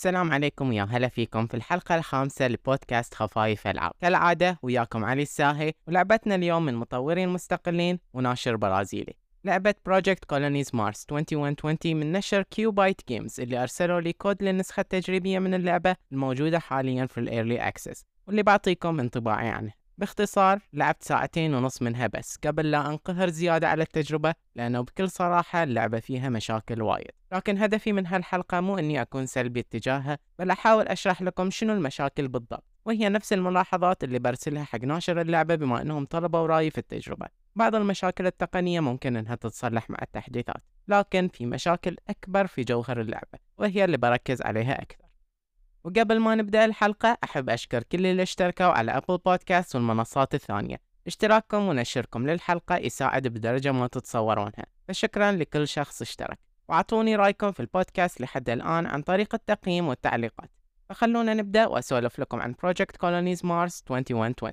السلام عليكم ويا هلا فيكم في الحلقة الخامسة لبودكاست خفايف ألعاب كالعادة وياكم علي الساهي ولعبتنا اليوم من مطورين مستقلين وناشر برازيلي. لعبة Project Colonies Mars 2120 من نشر QUByte Games اللي أرسلوا لي كود للنسخة التجريبية من اللعبة الموجودة حاليا في ال early access واللي بعطيكم انطباعي عنه باختصار لعبت ساعتين ونص منها بس قبل لا أنقهر زيادة على التجربة لأنه بكل صراحة اللعبة فيها مشاكل وايد. لكن هدفي من هالحلقة مو أني أكون سلبي اتجاهها بل أحاول أشرح لكم شنو المشاكل بالضبط. وهي نفس الملاحظات اللي برسلها حق ناشر اللعبة بما أنهم طلبوا رأيي في التجربة. بعض المشاكل التقنية ممكن أنها تتصلح مع التحديثات لكن في مشاكل أكبر في جوهر اللعبة وهي اللي بركز عليها أكثر. وقبل ما نبدأ الحلقة أحب أشكر كل اللي اشتركوا على أبل بودكاست والمنصات الثانية. اشتراككم ونشركم للحلقة يساعد بدرجة ما تتصورونها. فشكرا لكل شخص اشترك. وأعطوني رأيكم في البودكاست لحد الآن عن طريق التقييم والتعليقات. فخلونا نبدأ وأسولف لكم عن Project Colonies Mars 2120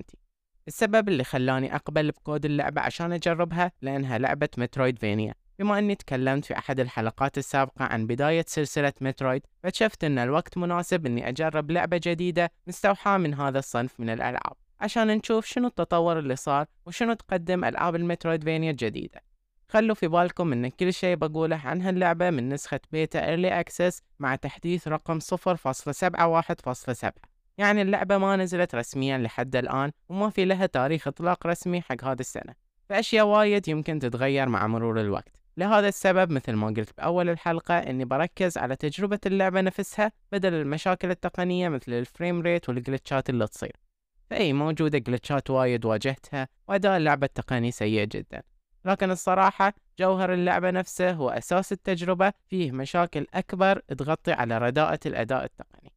السبب اللي خلاني أقبل بكود اللعبة عشان أجربها؟ لأنها لعبة Metroidvania بما أني تكلمت في أحد الحلقات السابقة عن بداية سلسلة Metroid فشفت أن الوقت مناسب أني أجرب لعبة جديدة مستوحاة من هذا الصنف من الألعاب عشان نشوف شنو التطور اللي صار وشنو تقدم ألعاب ال Metroidvania الجديدة. خلوا في بالكم أن كل شيء بقوله عن هاللعبة من نسخة beta early access مع تحديث رقم 0.71.7 يعني اللعبة ما نزلت رسميا لحد الآن وما في لها تاريخ إطلاق رسمي حق هذه السنة فأشياء وايد يمكن تتغير مع مرور الوقت. لهذا السبب مثل ما قلت بأول الحلقة أني بركز على تجربة اللعبة نفسها بدل المشاكل التقنية مثل الفريم ريت والجلتشات اللي تصير. فأي موجودة جلتشات وايد واجهتها وأداء اللعبة التقني سيء جدا. لكن الصراحة جوهر اللعبة نفسه هو أساس التجربة فيه مشاكل أكبر تغطي على رداءة الأداء التقني.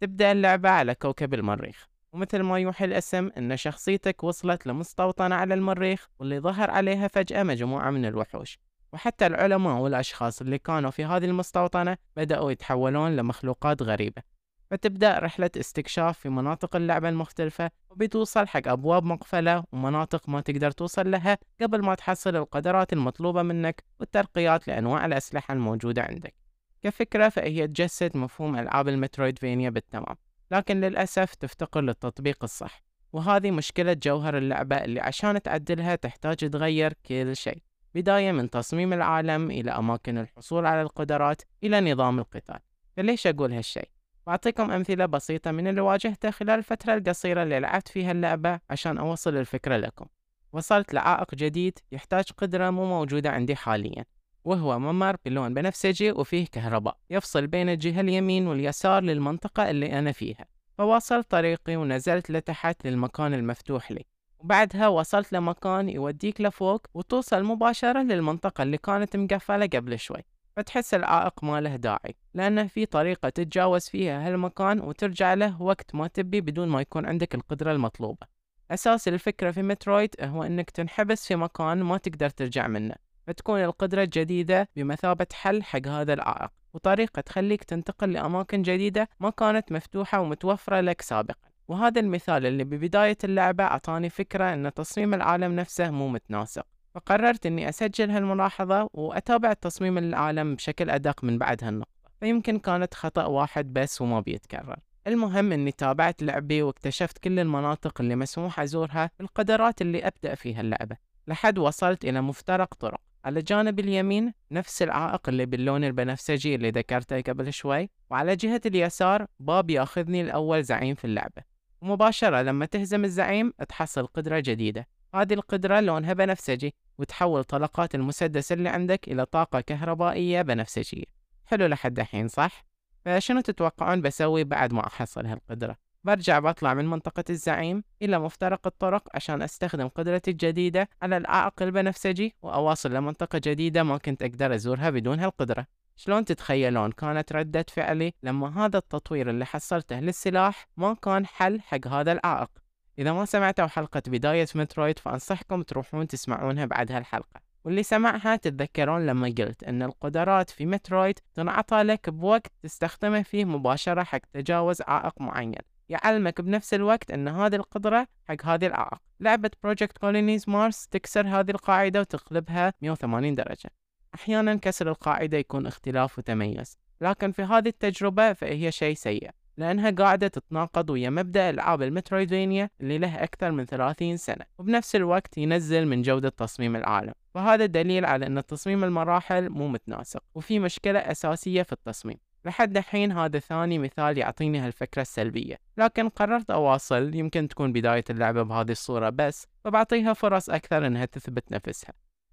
تبدأ اللعبة على كوكب المريخ ومثل ما يوحي الاسم أن شخصيتك وصلت لمستوطنة على المريخ واللي ظهر عليها فجأة مجموعة من الوحوش. وحتى العلماء والأشخاص اللي كانوا في هذه المستوطنة بدأوا يتحولون لمخلوقات غريبة. فتبدأ رحلة استكشاف في مناطق اللعبة المختلفة وبتوصل حق أبواب مقفلة ومناطق ما تقدر توصل لها قبل ما تحصل القدرات المطلوبة منك والترقيات لأنواع الأسلحة الموجودة عندك. كفكرة فهي تجسد مفهوم ألعاب المترويدفينيا بالتمام لكن للأسف تفتقر للتطبيق الصح. وهذه مشكلة جوهر اللعبة اللي عشان تعدلها تحتاج تغير كل شيء. بداية من تصميم العالم إلى أماكن الحصول على القدرات إلى نظام القتال. فليش أقول هالشيء؟ بعطيكم أمثلة بسيطة من اللي واجهته خلال الفترة القصيرة اللي لعبت فيها اللعبة عشان أوصل الفكرة لكم. وصلت لعائق جديد يحتاج قدرة مو موجودة عندي حاليا وهو ممر بلون بنفسجي وفيه كهرباء يفصل بين الجهة اليمين واليسار للمنطقة اللي أنا فيها. فواصلت طريقي ونزلت لتحت للمكان المفتوح لي. وبعدها وصلت لمكان يوديك لفوق وتوصل مباشرة للمنطقة اللي كانت مقفلة قبل شوي فتحس العائق ما له داعي لأنه في طريقة تتجاوز فيها هالمكان وترجع له وقت ما تبي بدون ما يكون عندك القدرة المطلوبة. أساس الفكرة في مترويد هو أنك تنحبس في مكان ما تقدر ترجع منه فتكون القدرة الجديدة بمثابة حل حق هذا العائق وطريقة تخليك تنتقل لأماكن جديدة ما كانت مفتوحة ومتوفرة لك سابقا. وهذا المثال اللي ببداية اللعبة أعطاني فكرة أن تصميم العالم نفسه مو متناسق. فقررت أني أسجل هالملاحظة وأتابع تصميم العالم بشكل أدق من بعد هالنقطة. فيمكن كانت خطأ واحد بس وما بيتكرر. المهم أني تابعت لعبي واكتشفت كل المناطق اللي مسموح أزورها بالقدرات اللي أبدأ فيها اللعبة لحد وصلت إلى مفترق طرق. على جانب اليمين نفس العائق اللي باللون البنفسجي اللي ذكرته قبل شوي وعلى جهة اليسار باب ياخذني الأول زعيم في اللعبة. ومباشرة لما تهزم الزعيم تحصل قدرة جديدة هذه القدرة لونها بنفسجي وتحول طلقات المسدس اللي عندك إلى طاقة كهربائية بنفسجية حلو لحد الحين صح؟ فشنو تتوقعون بسوي بعد ما أحصل هالقدرة؟ برجع بطلع من منطقة الزعيم إلى مفترق الطرق عشان أستخدم قدرتي الجديدة على العائق البنفسجي وأواصل لمنطقة جديدة ما كنت أقدر أزورها بدون هالقدرة شلون تتخيلون كانت ردة فعلي لما هذا التطوير اللي حصلته للسلاح ما كان حل حق هذا العائق؟ إذا ما سمعتوا حلقة بداية Metroid فأنصحكم تروحون تسمعونها بعد هالحلقة. واللي سمعها تتذكرون لما قلت أن القدرات في Metroid تنعطى لك بوقت تستخدمه فيه مباشرة حق تجاوز عائق معين. يعلمك بنفس الوقت أن هذه القدرة حق هذه العائق. لعبة Project Colonies Mars تكسر هذه القاعدة وتقلبها 180 درجة. أحيانا كسر القاعدة يكون اختلاف وتميز لكن في هذه التجربة فهي شيء سيء لأنها قاعدة تتناقض ويا مبدأ ألعاب المترويدفينيا اللي له أكثر من 30 سنة وبنفس الوقت ينزل من جودة تصميم العالم. فهذا دليل على أن تصميم المراحل مو متناسق وفي مشكلة أساسية في التصميم. لحد الحين هذا ثاني مثال يعطيني هالفكرة السلبية لكن قررت أواصل يمكن تكون بداية اللعبة بهذه الصورة بس فبعطيها فرص أكثر أنها تثبت نفسها.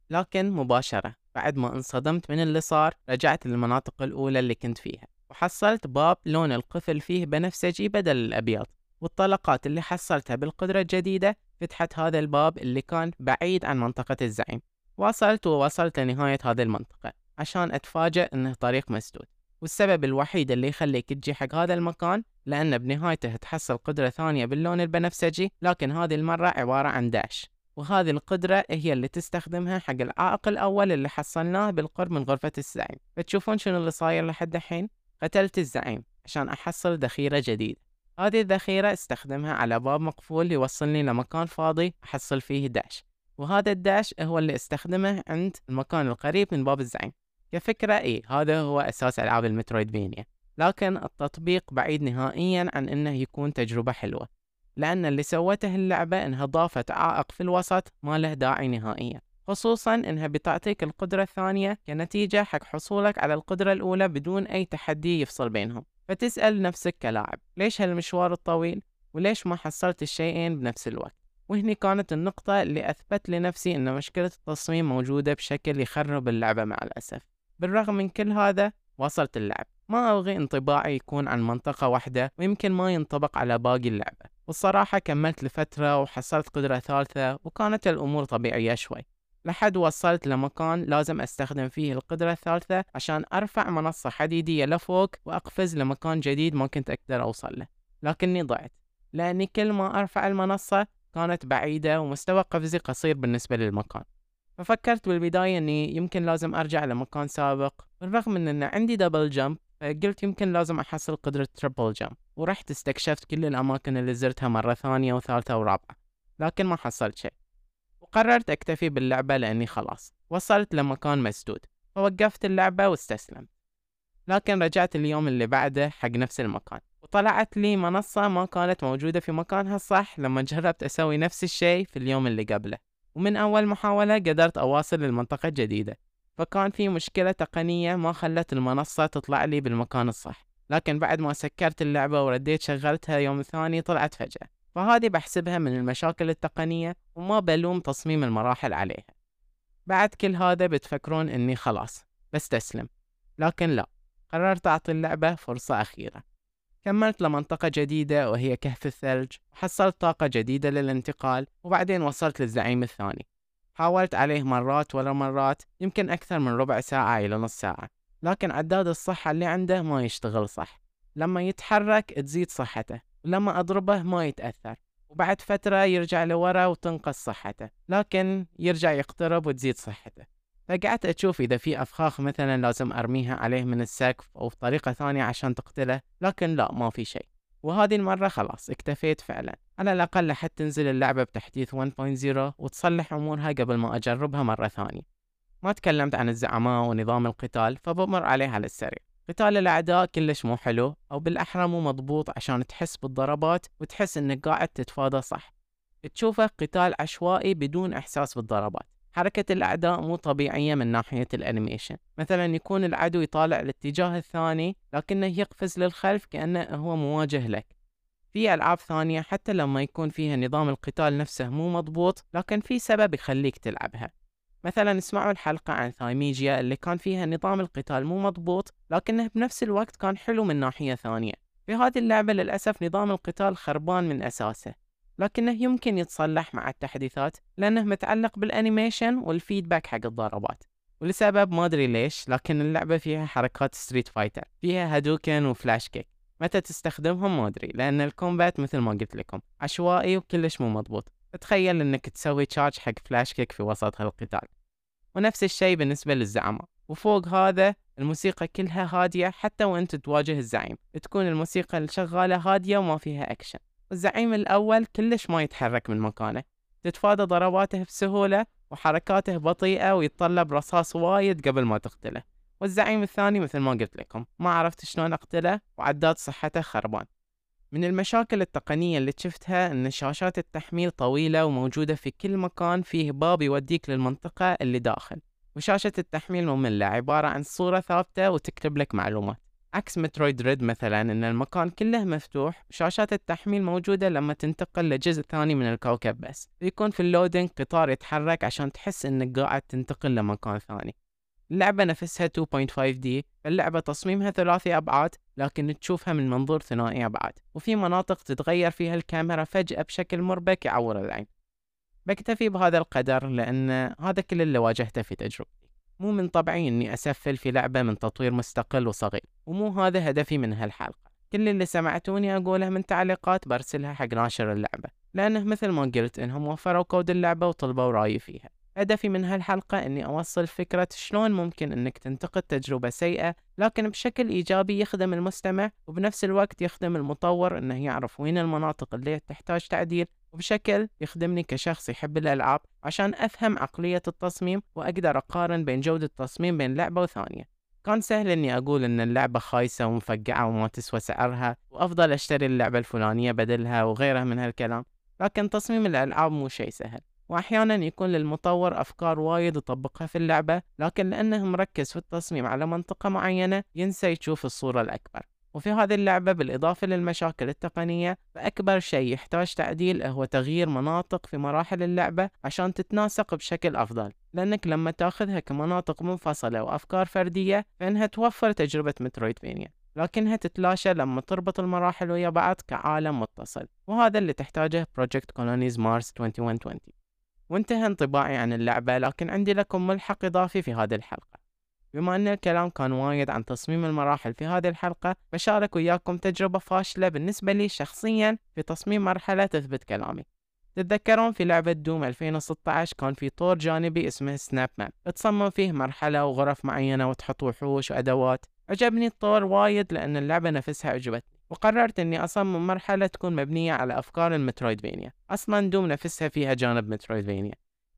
لكن مباشرة بعد ما انصدمت من اللي صار رجعت للمناطق الأولى اللي كنت فيها وحصلت باب لون القفل فيه بنفسجي بدل الأبيض والطلقات اللي حصلتها بالقدرة الجديدة فتحت هذا الباب اللي كان بعيد عن منطقة الزعيم. واصلت ووصلت لنهاية هذه المنطقة عشان أتفاجأ أنه طريق مسدود. والسبب الوحيد اللي يخليك تجي حق هذا المكان لأن بنهايته تحصل قدرة ثانية باللون البنفسجي لكن هذه المرة عبارة عن داش. وهذه القدرة هي اللي تستخدمها حق العائق الأول اللي حصلناه بالقرب من غرفة الزعيم. فتشوفون شنو اللي صاير لحد الحين قتلت الزعيم عشان أحصل ذخيرة جديدة. هذه الذخيرة استخدمها على باب مقفول يوصلني لمكان فاضي أحصل فيه داش وهذا الداش هو اللي استخدمه عند المكان القريب من باب الزعيم. كفكرة إيه هذا هو أساس ألعاب المترويدفينيا. لكن التطبيق بعيد نهائيا عن أنه يكون تجربة حلوة. لأن اللي سوته اللعبة إنها ضافت عائق في الوسط ما له داعي نهائيا خصوصا إنها بتعطيك القدرة الثانية كنتيجة حق حصولك على القدرة الأولى بدون أي تحدي يفصل بينهم. فتسأل نفسك كلاعب ليش هالمشوار الطويل؟ وليش ما حصلت الشيئين بنفس الوقت؟ وهني كانت النقطة اللي أثبت لنفسي أن مشكلة التصميم موجودة بشكل يخرب اللعبة مع الأسف. بالرغم من كل هذا واصلت اللعب. ما أبغي انطباعي يكون عن منطقة واحدة ويمكن ما ينطبق على باقي اللعبة. والصراحة كملت لفترة وحصلت قدرة ثالثة وكانت الأمور طبيعية شوي. لحد وصلت لمكان لازم أستخدم فيه القدرة الثالثة عشان أرفع منصة حديدية لفوق وأقفز لمكان جديد ما كنت أقدر أوصل له لكني ضعت لأني كل ما أرفع المنصة كانت بعيدة ومستوى قفزي قصير بالنسبة للمكان. ففكرت بالبداية أني يمكن لازم أرجع لمكان سابق بالرغم من أن عندي دبل جمب فقلت يمكن لازم أحصل قدرة تربل جمب ورحت استكشفت كل الأماكن اللي زرتها مرة ثانية وثالثة ورابعة لكن ما حصلت شيء. وقررت أكتفي باللعبة لأني خلاص وصلت لمكان مسدود فوقفت اللعبة واستسلمت. لكن رجعت اليوم اللي بعده حق نفس المكان وطلعت لي منصة ما كانت موجودة في مكانها الصح لما جربت أسوي نفس الشيء في اليوم اللي قبله. ومن أول محاولة قدرت أواصل للمنطقة الجديدة فكان في مشكلة تقنية ما خلت المنصة تطلع لي بالمكان الصح. لكن بعد ما سكرت اللعبة ورديت شغلتها يوم ثاني طلعت فجأة. فهذه بحسبها من المشاكل التقنية وما بلوم تصميم المراحل عليها. بعد كل هذا بتفكرون إني خلاص بستسلم. لكن لا قررت أعطي اللعبة فرصة أخيرة. كملت لمنطقة جديدة وهي كهف الثلج وحصلت طاقة جديدة للانتقال وبعدين وصلت للزعيم الثاني. حاولت عليه مرات ورا مرات يمكن أكثر من ربع ساعة إلى نص ساعة لكن عداد الصحة اللي عنده ما يشتغل صح. لما يتحرك تزيد صحته ولما أضربه ما يتأثر وبعد فترة يرجع لورا وتنقص صحته لكن يرجع يقترب وتزيد صحته. فقعدت أشوف إذا في أفخاخ مثلا لازم أرميها عليه من السقف أو طريقة ثانية عشان تقتله لكن لا ما في شيء. وهذه المرة خلاص اكتفيت فعلا. على الأقل لحد تنزل اللعبة بتحديث 1.0 وتصلح أمورها قبل ما أجربها مرة ثانية. ما تكلمت عن الزعماء ونظام القتال فبمر عليه على السريع قتال الأعداء كلش مو حلو أو بالأحرى مو مضبوط عشان تحس بالضربات وتحس إنك قاعد تتفادى صح. تشوفه قتال عشوائي بدون إحساس بالضربات. حركة الأعداء مو طبيعية من ناحية الأنيميشن. مثلا يكون العدو يطالع الاتجاه الثاني لكنه يقفز للخلف كأنه هو مواجه لك. في ألعاب ثانية حتى لما يكون فيها نظام القتال نفسه مو مضبوط لكن في سبب يخليك تلعبها. مثلا اسمعوا الحلقة عن ثايميجيا اللي كان فيها نظام القتال مو مضبوط لكنه بنفس الوقت كان حلو من ناحية ثانية. في هذه اللعبة للأسف نظام القتال خربان من أساسه لكنه يمكن يتصلح مع التحديثات لأنه متعلق بال animation وال feedback حق الضربات. ولسبب ما أدري ليش لكن اللعبة فيها حركات Street Fighter فيها Hadouken و flash kick. متى تستخدمهم ما أدري لأن ال combat مثل ما قلت لكم عشوائي وكلش مو مضبوط. تخيل إنك تسوي charge حق flash kick في وسط هالقتال. ونفس الشيء بالنسبة للزعماء وفوق هذا الموسيقى كلها هادية حتى وأنت تواجه الزعيم. تكون الموسيقى الشغالة هادية وما فيها أكشن الزعيم الأول كلش ما يتحرك من مكانه. تتفادى ضرباته بسهولة وحركاته بطيئة ويتطلب رصاص وايد قبل ما تقتله. والزعيم الثاني مثل ما قلت لكم ما عرفت شلون أقتله وعداد صحته خربان. من المشاكل التقنية اللي شفتها أن شاشات التحميل طويلة وموجودة في كل مكان فيه باب يوديك للمنطقة اللي داخل. وشاشة التحميل مملة عبارة عن صورة ثابتة وتكتب لك معلومات. عكس Metroid Dread مثلا إن المكان كله مفتوح وشاشات التحميل موجودة لما تنتقل لجزء ثاني من الكوكب بس. ويكون في ال loading قطار يتحرك عشان تحس إنك قاعد تنتقل لمكان ثاني. اللعبة نفسها 2.5D اللعبة تصميمها ثلاثي أبعاد لكن تشوفها من منظور ثنائي أبعاد وفي مناطق تتغير فيها الكاميرا فجأة بشكل مربك يعور العين. بكتفي بهذا القدر لأن هذا كل اللي واجهته في تجربتي. مو من طبعي إني أسفل في لعبة من تطوير مستقل وصغير ومو هذا هدفي من هالحلقة. كل اللي سمعتوني أقوله من تعليقات برسلها حق ناشر اللعبة لأنه مثل ما قلت إنهم وفروا كود اللعبة وطلبوا رأيي فيها. هدفي من هالحلقة إني أوصل فكرة شلون ممكن إنك تنتقد تجربة سيئة لكن بشكل إيجابي يخدم المستمع وبنفس الوقت يخدم المطور إنه يعرف وين المناطق اللي تحتاج تعديل وبشكل يخدمني كشخص يحب الألعاب عشان أفهم عقلية التصميم وأقدر أقارن بين جودة التصميم بين لعبة وثانية. كان سهل إني أقول إن اللعبة خايسة ومفقعة وما تسوى سعرها وأفضل أشتري اللعبة الفلانية بدلها وغيرها من هالكلام لكن تصميم الألعاب مو شي سهل. وأحيانا يكون للمطور أفكار وايد يطبقها في اللعبة لكن لأنه مركز في التصميم على منطقة معينة ينسى يشوف الصورة الأكبر. وفي هذه اللعبة بالإضافة للمشاكل التقنية فأكبر شيء يحتاج تعديل هو تغيير مناطق في مراحل اللعبة عشان تتناسق بشكل أفضل. لأنك لما تأخذها كمناطق منفصلة وأفكار فردية فإنها توفر تجربة مترويدفينيا لكنها تتلاشى لما تربط المراحل ويا بعض كعالم متصل. وهذا اللي تحتاجه Project Colonies Mars 2120 وانتهى انطباعي عن اللعبة لكن عندي لكم ملحق إضافي في هذه الحلقة. بما أن الكلام كان وايد عن تصميم المراحل في هذه الحلقة بشارك وياكم تجربة فاشلة بالنسبة لي شخصيا في تصميم مرحلة تثبت كلامي. تتذكرون في لعبة دوم 2016 كان في طور جانبي اسمه سناب مان. تصمم فيه مرحلة وغرف معينة وتحط وحوش وأدوات. عجبني الطور وايد لأن اللعبة نفسها عجبتني وقررت إني أصمم مرحلة تكون مبنية على أفكار المترويدفينيا أصلا دوم نفسها فيها جانب مترويدفينيا.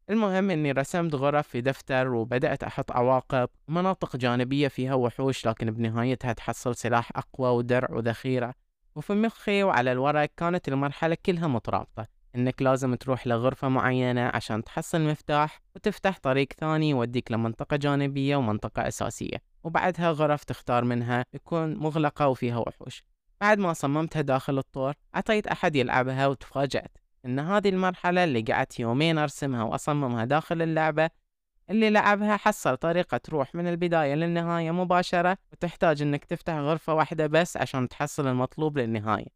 المهم إني رسمت غرف في دفتر وبدأت أحط عواقب مناطق جانبية فيها وحوش لكن بنهايتها تحصل سلاح أقوى ودرع وذخيرة. وفي مخي وعلى الورق كانت المرحلة كلها مترابطة إنك لازم تروح لغرفة معينة عشان تحصل مفتاح وتفتح طريق ثاني يوديك لمنطقة جانبية ومنطقة أساسية وبعدها غرف تختار منها تكون مغلقة وفيها وحوش. بعد ما صممتها داخل الطور أعطيت أحد يلعبها وتفاجأت إن هذه المرحلة اللي قعدت يومين أرسمها وأصممها داخل اللعبة اللي لعبها حصل طريقة تروح من البداية للنهاية مباشرة وتحتاج إنك تفتح غرفة واحدة بس عشان تحصل المطلوب للنهاية.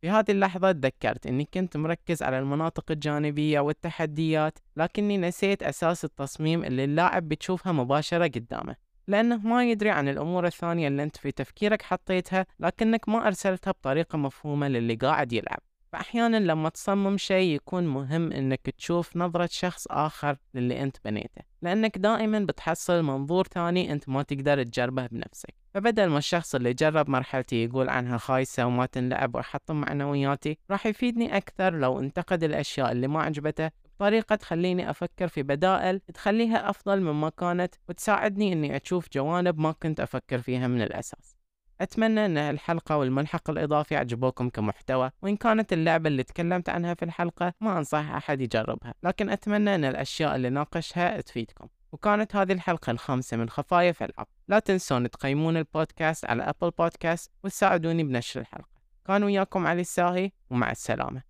في هذه اللحظة تذكرت إني كنت مركز على المناطق الجانبية والتحديات لكني نسيت أساس التصميم اللي اللاعب بتشوفها مباشرة قدامه. لأنه ما يدري عن الأمور الثانية اللي أنت في تفكيرك حطيتها لكنك ما أرسلتها بطريقة مفهومة للي قاعد يلعب. فأحيانا لما تصمم شيء يكون مهم إنك تشوف نظرة شخص آخر للي أنت بنيته لأنك دائما بتحصل منظور ثاني أنت ما تقدر تجربه بنفسك. فبدل ما الشخص اللي جرب مرحلتي يقول عنها خايسة وما تنلعب ويحطم معنوياتي راح يفيدني أكثر لو انتقد الأشياء اللي ما عجبته بطريقة تخليني أفكر في بدائل تخليها أفضل مما كانت وتساعدني إني أشوف جوانب ما كنت أفكر فيها من الأساس. أتمنى أن الحلقة والملحق الإضافي عجبوكم كمحتوى وإن كانت اللعبة اللي تكلمت عنها في الحلقة ما أنصح أحد يجربها. لكن أتمنى أن الأشياء اللي ناقشها تفيدكم. وكانت هذه الحلقة الخامسة من خفايا في العب لا تنسون تقيمون البودكاست على أبل بودكاست وتساعدوني بنشر الحلقة. كان وياكم علي الساهي ومع السلامة.